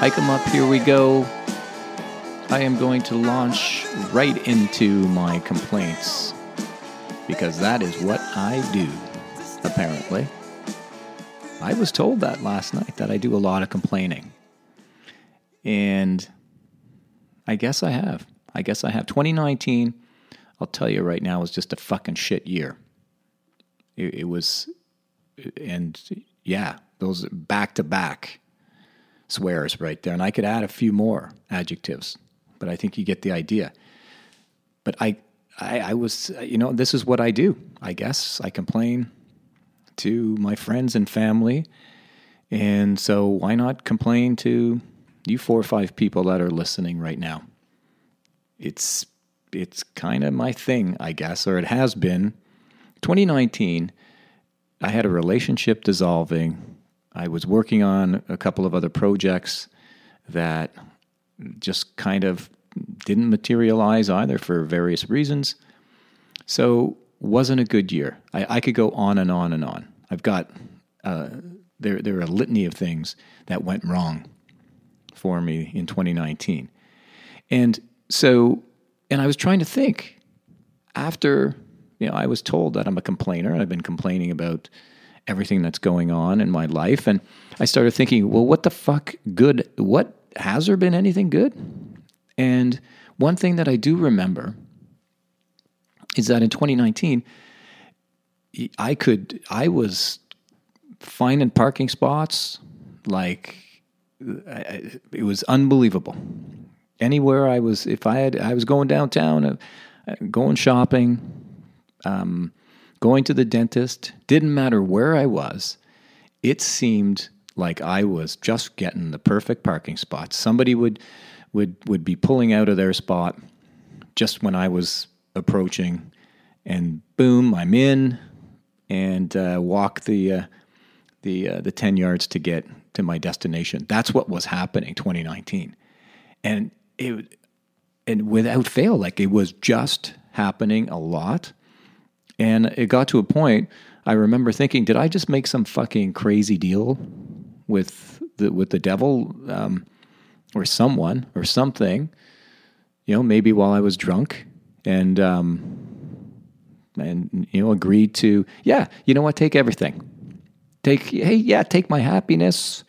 Hike 'em up, here we go. I am going to launch right into my complaints because that is what I do, apparently. I was told that last night that I do a lot of complaining. And I guess I have. I guess I have. 2019, I'll tell you right now, was just a fucking shit year. It, it was, and yeah, those back to back swears right there. And I could add a few more adjectives, but I think you get the idea. But I, I, I was, you know, this is what I do. I guess I complain to my friends and family. And so why not complain to you four or five people that are listening right now? It's it's kind of my thing, I guess, or it has been. 2019, I had a relationship dissolving. I was working on a couple of other projects that just kind of didn't materialize either for various reasons. So wasn't a good year. I, I could go on and on and on. I've got uh, there there are a litany of things that went wrong for me in 2019, and so and I was trying to think after you know I was told that I'm a complainer I've been complaining about everything that's going on in my life, and I started thinking, well, what the fuck good? What has there been anything good? And one thing that I do remember is that in 2019, I could, I was finding parking spots like it was unbelievable. Anywhere I was, if I had, I was going downtown, uh, going shopping, um, going to the dentist, didn't matter where I was. It seemed like I was just getting the perfect parking spot. Somebody would would would be pulling out of their spot just when I was approaching, and boom, I'm in, and uh, walk the uh, the uh, the ten yards to get to my destination. That's what was happening 2019, and it and without fail, like it was just happening a lot, and it got to a point. I remember thinking, did I just make some fucking crazy deal with the with the devil? Um, or someone or something, you know, maybe while I was drunk and um, and you know agreed to yeah, you know what, take everything, take hey yeah, take my happiness,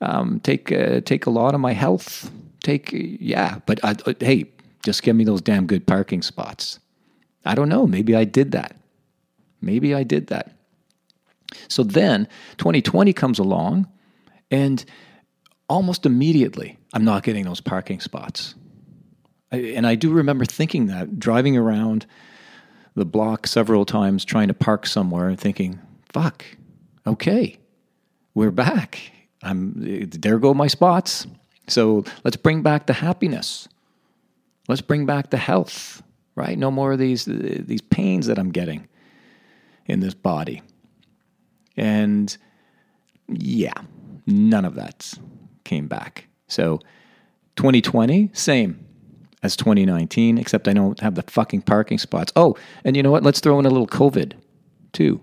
um, take uh, take a lot of my health, take yeah, but uh, hey, just give me those damn good parking spots. I don't know, maybe I did that, maybe I did that. So then 2020 comes along, and almost immediately, I'm not getting those parking spots. I, and I do remember thinking that, driving around the block several times trying to park somewhere and thinking, fuck, okay, we're back. I'm, there go my spots. So let's bring back the happiness. Let's bring back the health, right? No more of these, these pains that I'm getting in this body. And yeah, none of that came back. So 2020, same as 2019, except I don't have the fucking parking spots. Oh, and you know what? Let's throw in a little COVID too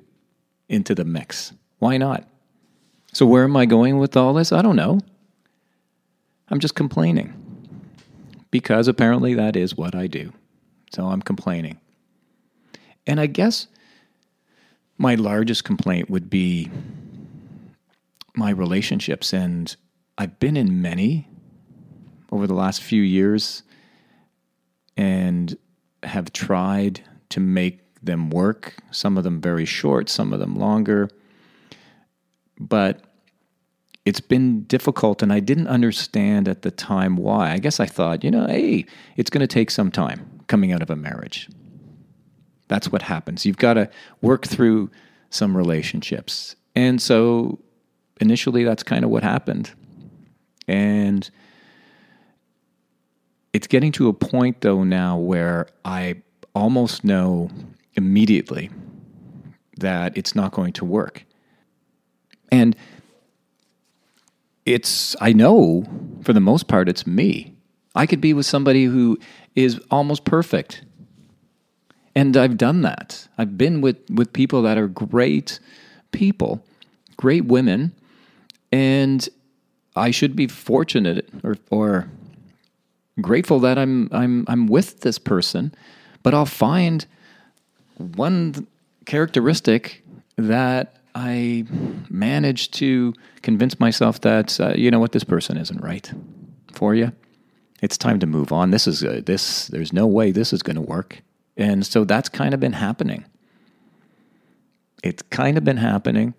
into the mix. Why not? So, where am I going with all this? I don't know. I'm just complaining because apparently that is what I do. So, I'm complaining. And I guess my largest complaint would be my relationships and I've been in many over the last few years and have tried to make them work, some of them very short, some of them longer. But it's been difficult, and I didn't understand at the time why. I guess I thought, you know, hey, it's going to take some time coming out of a marriage. That's what happens. You've got to work through some relationships. And so initially, that's kind of what happened. And it's getting to a point, though, now where I almost know immediately that it's not going to work. And it's, I know for the most part, it's me. I could be with somebody who is almost perfect. And I've done that. I've been with, with people that are great people, great women, and I should be fortunate or or grateful that I'm I'm I'm with this person, but I'll find one characteristic that I managed to convince myself that uh, you know what this person isn't right for you. It's time to move on. This is uh, this. There's no way this is going to work, and so that's kind of been happening. It's kind of been happening,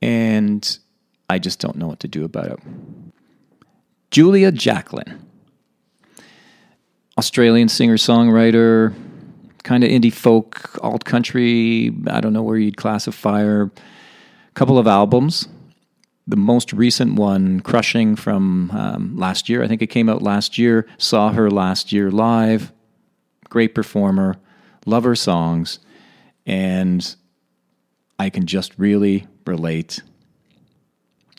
and I just don't know what to do about it. Julia Jacklin, Australian singer songwriter, kind of indie folk, alt country. I don't know where you'd classify her. Couple of albums. The most recent one, Crushing, from um, last year. I think it came out last year. Saw her last year live. Great performer. Love her songs. And I can just really relate,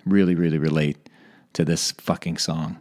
really, really relate to this fucking song.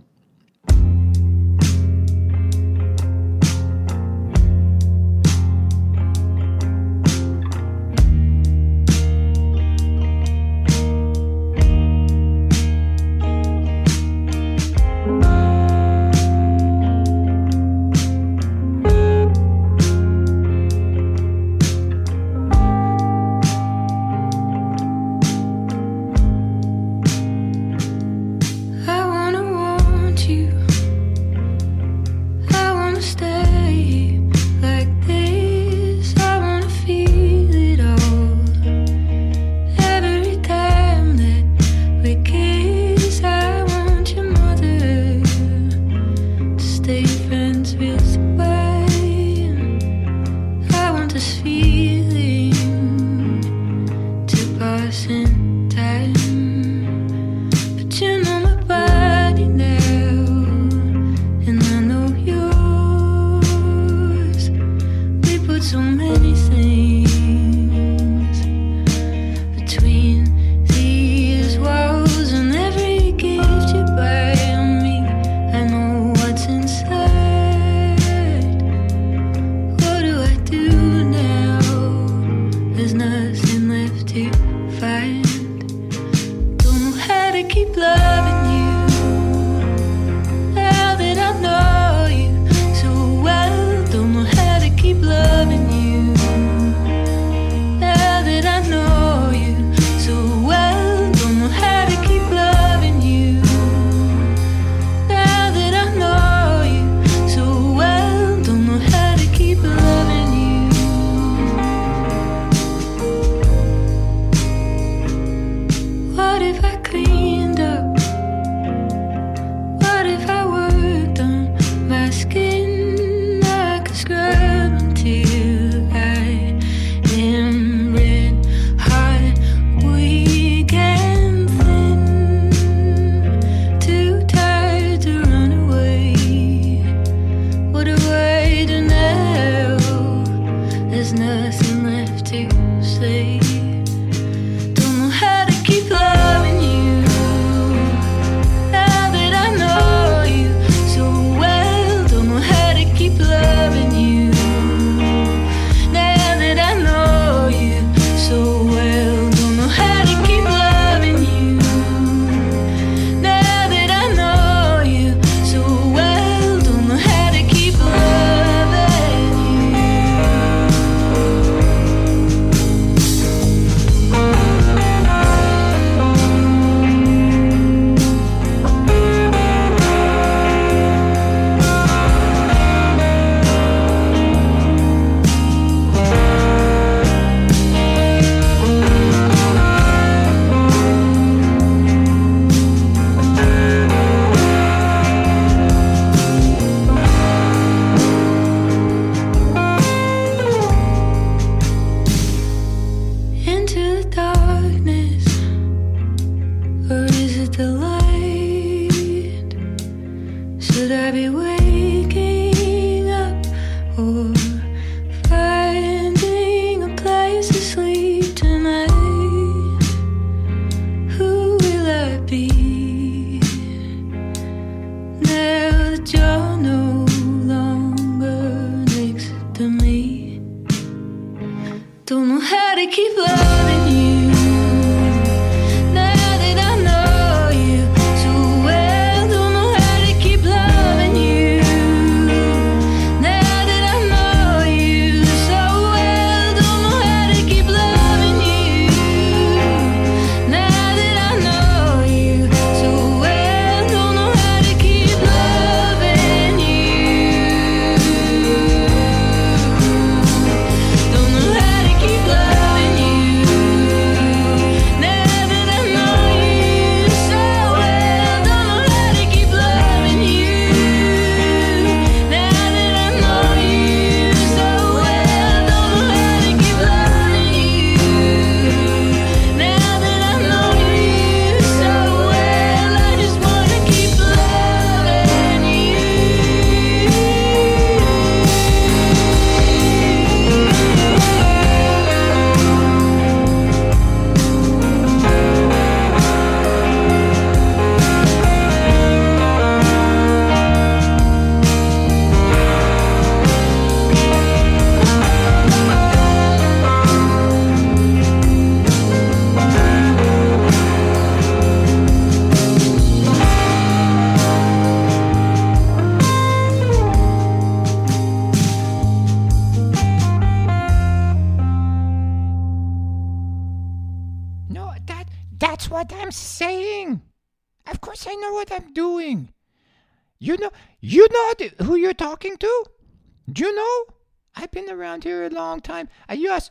Around here a long time. I yes,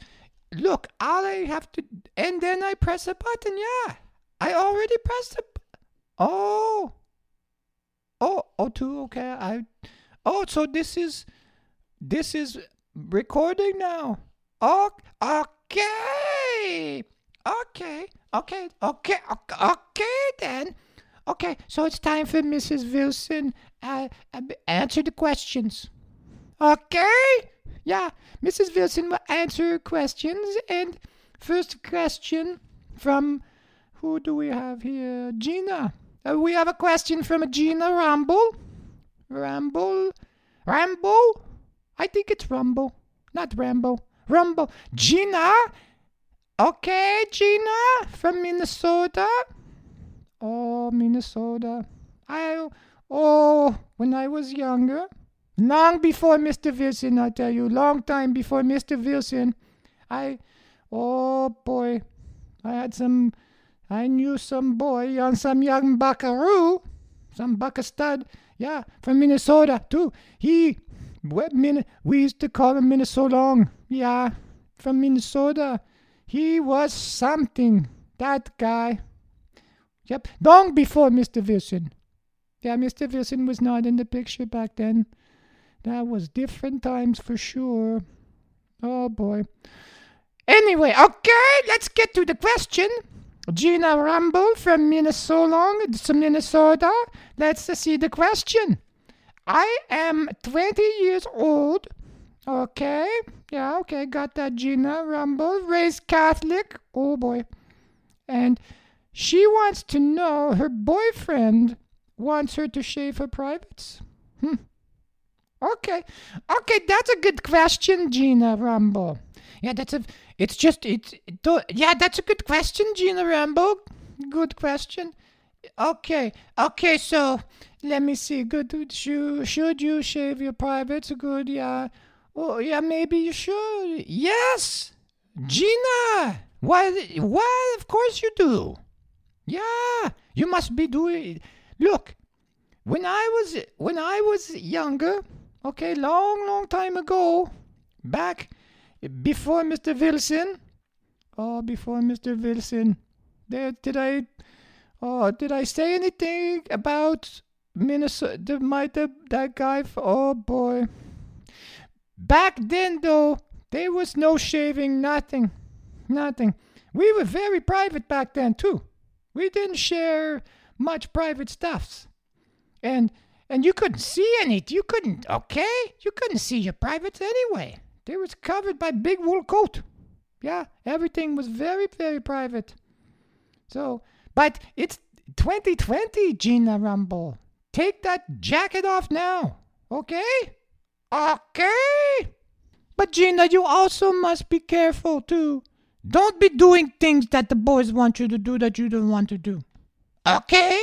look, all I have to, and then I press a button. Yeah, I already pressed it. Oh, oh, oh, two. Okay, I. Oh, so this is, this is recording now. Oh, okay, okay, okay, okay, okay, then. Okay, so it's time for Mrs. Wilson. Uh, uh, answer the questions. Okay? Yeah, Mrs. Wilson will answer questions. And first question from who do we have here? Gina. Uh, we have a question from Gina Rumble. Rumble. Rambo? I think it's Rumble, not Rambo. Rumble. Gina? Okay, Gina from Minnesota. Oh, Minnesota. I oh, when I was younger, long before Mr. Wilson, I tell you, long time before Mr. Wilson, I oh boy, I had some, I knew some boy on some young buckaroo, some bucka stud, yeah, from Minnesota too. He, we used to call him Minnesota, Long, yeah, from Minnesota. He was something. That guy. Yep, long before Mr. Wilson. Yeah, Mr. Wilson was not in the picture back then. That was different times for sure. Oh boy. Anyway, okay, let's get to the question. Gina Rumble from Minnesota, Minnesota. Let's see the question. I am 20 years old. Okay, yeah, okay, got that Gina Rumble. Raised Catholic. Oh boy. And she wants to know her boyfriend wants her to shave her privates. Hmm. Okay. Okay, that's a good question, Gina Rambo. Yeah, that's a it's just it's it, yeah, that's a good question, Gina Rambo. Good question. Okay. Okay, so let me see. Good should should you shave your privates? Good, yeah. Oh, yeah, maybe you should. Yes. Gina. Why why of course you do. Yeah, you must be doing. Look, when I was when I was younger, okay, long long time ago, back before Mr. Wilson, oh, before Mr. Wilson, there did I, oh, did I say anything about Minnesota? My the, that guy? Oh boy. Back then, though, there was no shaving, nothing, nothing. We were very private back then too. We didn't share much private stuffs. And and you couldn't see any. You couldn't, okay? You couldn't see your privates anyway. They was covered by big wool coat. Yeah, everything was very, very private. So, but it's 2020, Gina Rumble. Take that jacket off now, okay? Okay? But Gina, you also must be careful too. Don't be doing things that the boys want you to do that you don't want to do. Okay?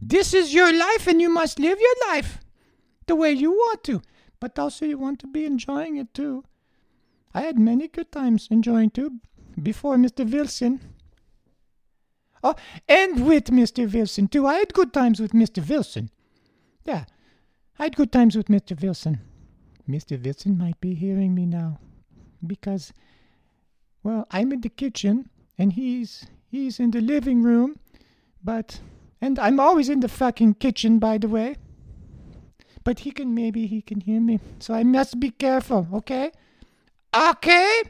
This is your life and you must live your life the way you want to. But also, you want to be enjoying it too. I had many good times enjoying too before Mr. Wilson. Oh, and with Mr. Wilson too. I had good times with Mr. Wilson. Yeah, I had good times with Mr. Wilson. Mr. Wilson might be hearing me now because well, I'm in the kitchen and he's he's in the living room, but and I'm always in the fucking kitchen by the way. But he can maybe he can hear me. So I must be careful, okay? Okay?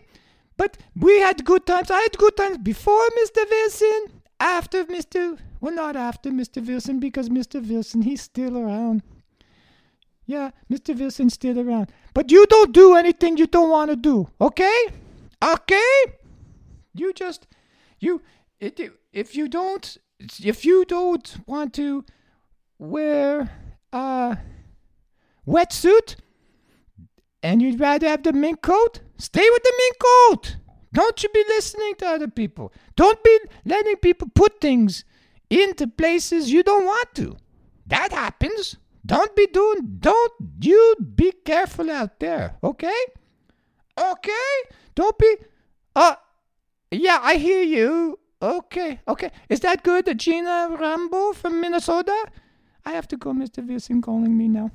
But we had good times. I had good times before Mr. Wilson, after Mr. Well, not after Mr. Wilson because Mr. Wilson, he's still around. Yeah, Mr. Wilson's still around. But you don't do anything you don't want to do, okay? Okay? You just you it, if you don't if you don't want to wear a wetsuit and you'd rather have the mink coat, stay with the mink coat. Don't you be listening to other people. Don't be letting people put things into places you don't want to. That happens. Don't be doing, don't you be careful out there, okay? Okay? Don't be. Uh, yeah, I hear you. Okay, okay. Is that good? Gina Rambo from Minnesota? I have to go, Mr. Wilson calling me now.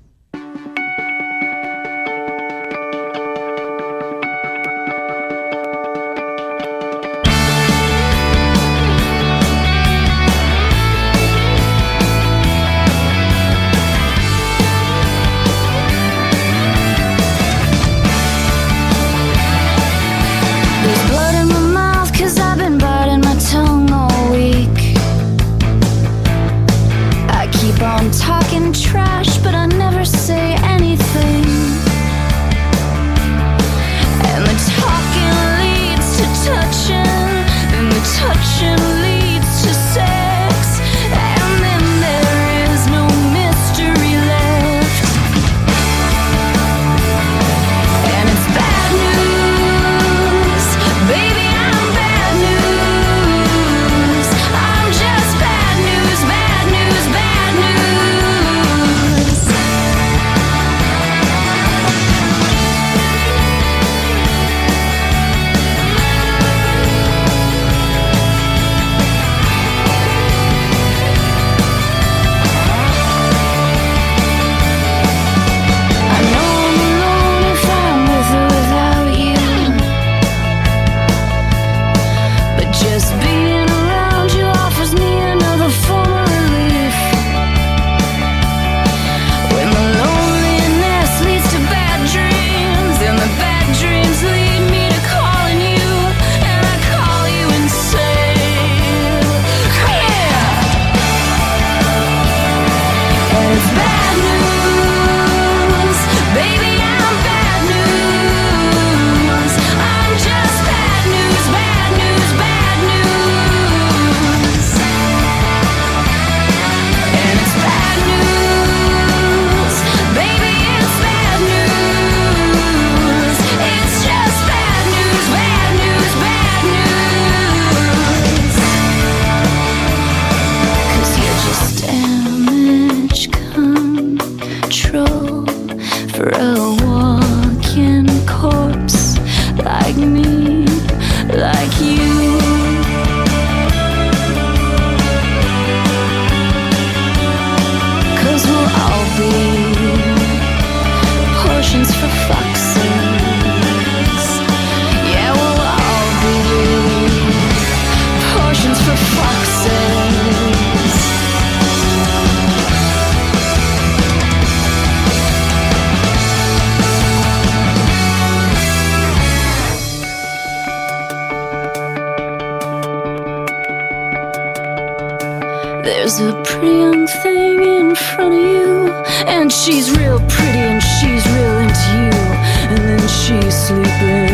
She's real pretty and she's real into you, and then she's sleeping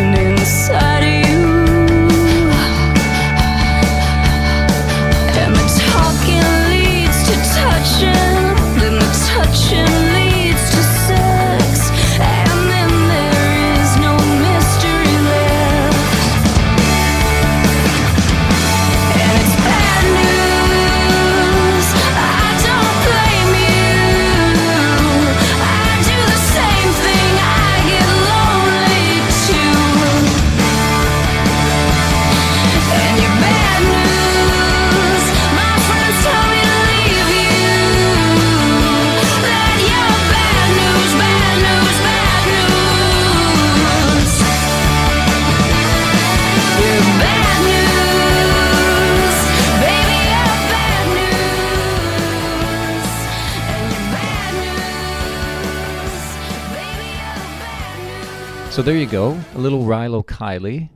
So there you go, a little Rilo Kiley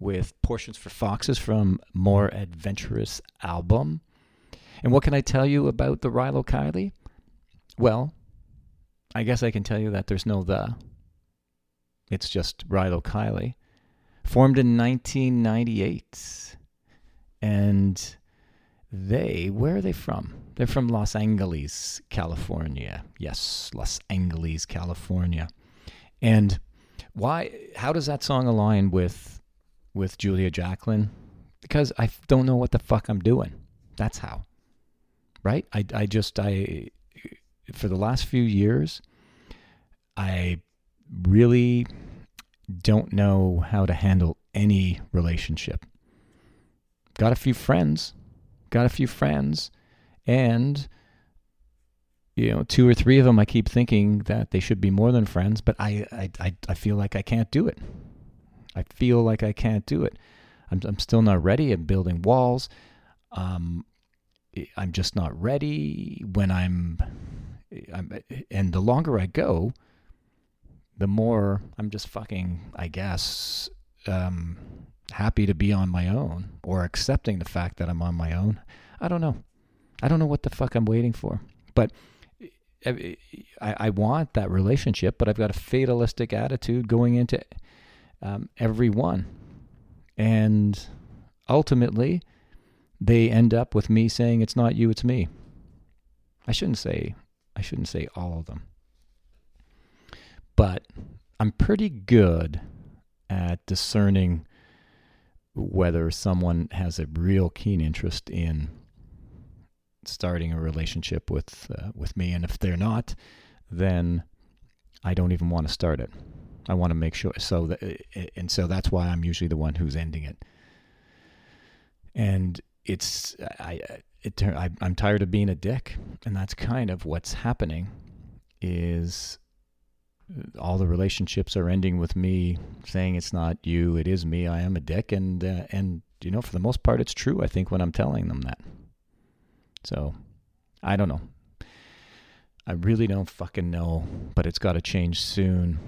with portions for foxes from more adventurous album. And what can I tell you about the Rilo Kiley? Well, I guess I can tell you that there's no the. It's just Rilo Kiley. Formed in 1998. And they, where are they from? They're from Los Angeles, California. Yes, Los Angeles, California. And why how does that song align with with Julia Jacklin? Because I don't know what the fuck I'm doing. That's how. Right? I I just I for the last few years I really don't know how to handle any relationship got a few friends, got a few friends, and you know, two or three of them, I keep thinking that they should be more than friends, but I, I, I, I feel like I can't do it. I feel like I can't do it. I'm, I'm still not ready at building walls. Um, I'm just not ready when I'm, I'm, and the longer I go, the more I'm just fucking, I guess, um, happy to be on my own or accepting the fact that I'm on my own. I don't know. I don't know what the fuck I'm waiting for. But I, I want that relationship, but I've got a fatalistic attitude going into um, every one. And ultimately, they end up with me saying, it's not you, it's me. I shouldn't say, I shouldn't say all of them. But I'm pretty good at discerning whether someone has a real keen interest in starting a relationship with uh, with me and if they're not then I don't even want to start it. I want to make sure so that and so that's why I'm usually the one who's ending it. And it's I it I, I'm tired of being a dick and that's kind of what's happening is all the relationships are ending with me saying it's not you, it is me. I am a dick, and uh, and you know for the most part it's true. I think when I'm telling them that. So, I don't know. I really don't fucking know, but it's got to change soon.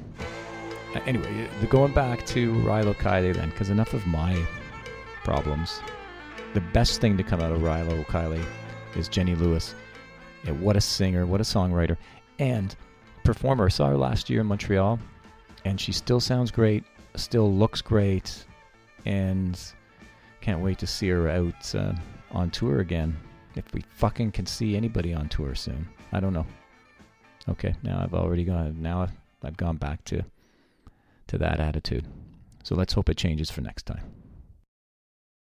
Uh, Anyway, the going back to Rilo Kiley then, because enough of my problems. The best thing to come out of Rilo Kiley is Jenny Lewis. Yeah, what a singer, what a songwriter, and performer. I saw her last year in Montreal, and she still sounds great, still looks great, and can't wait to see her out uh, on tour again. If we fucking can see anybody on tour soon, I don't know. Okay, now I've already gone. Now I've gone back to to that attitude. So let's hope it changes for next time.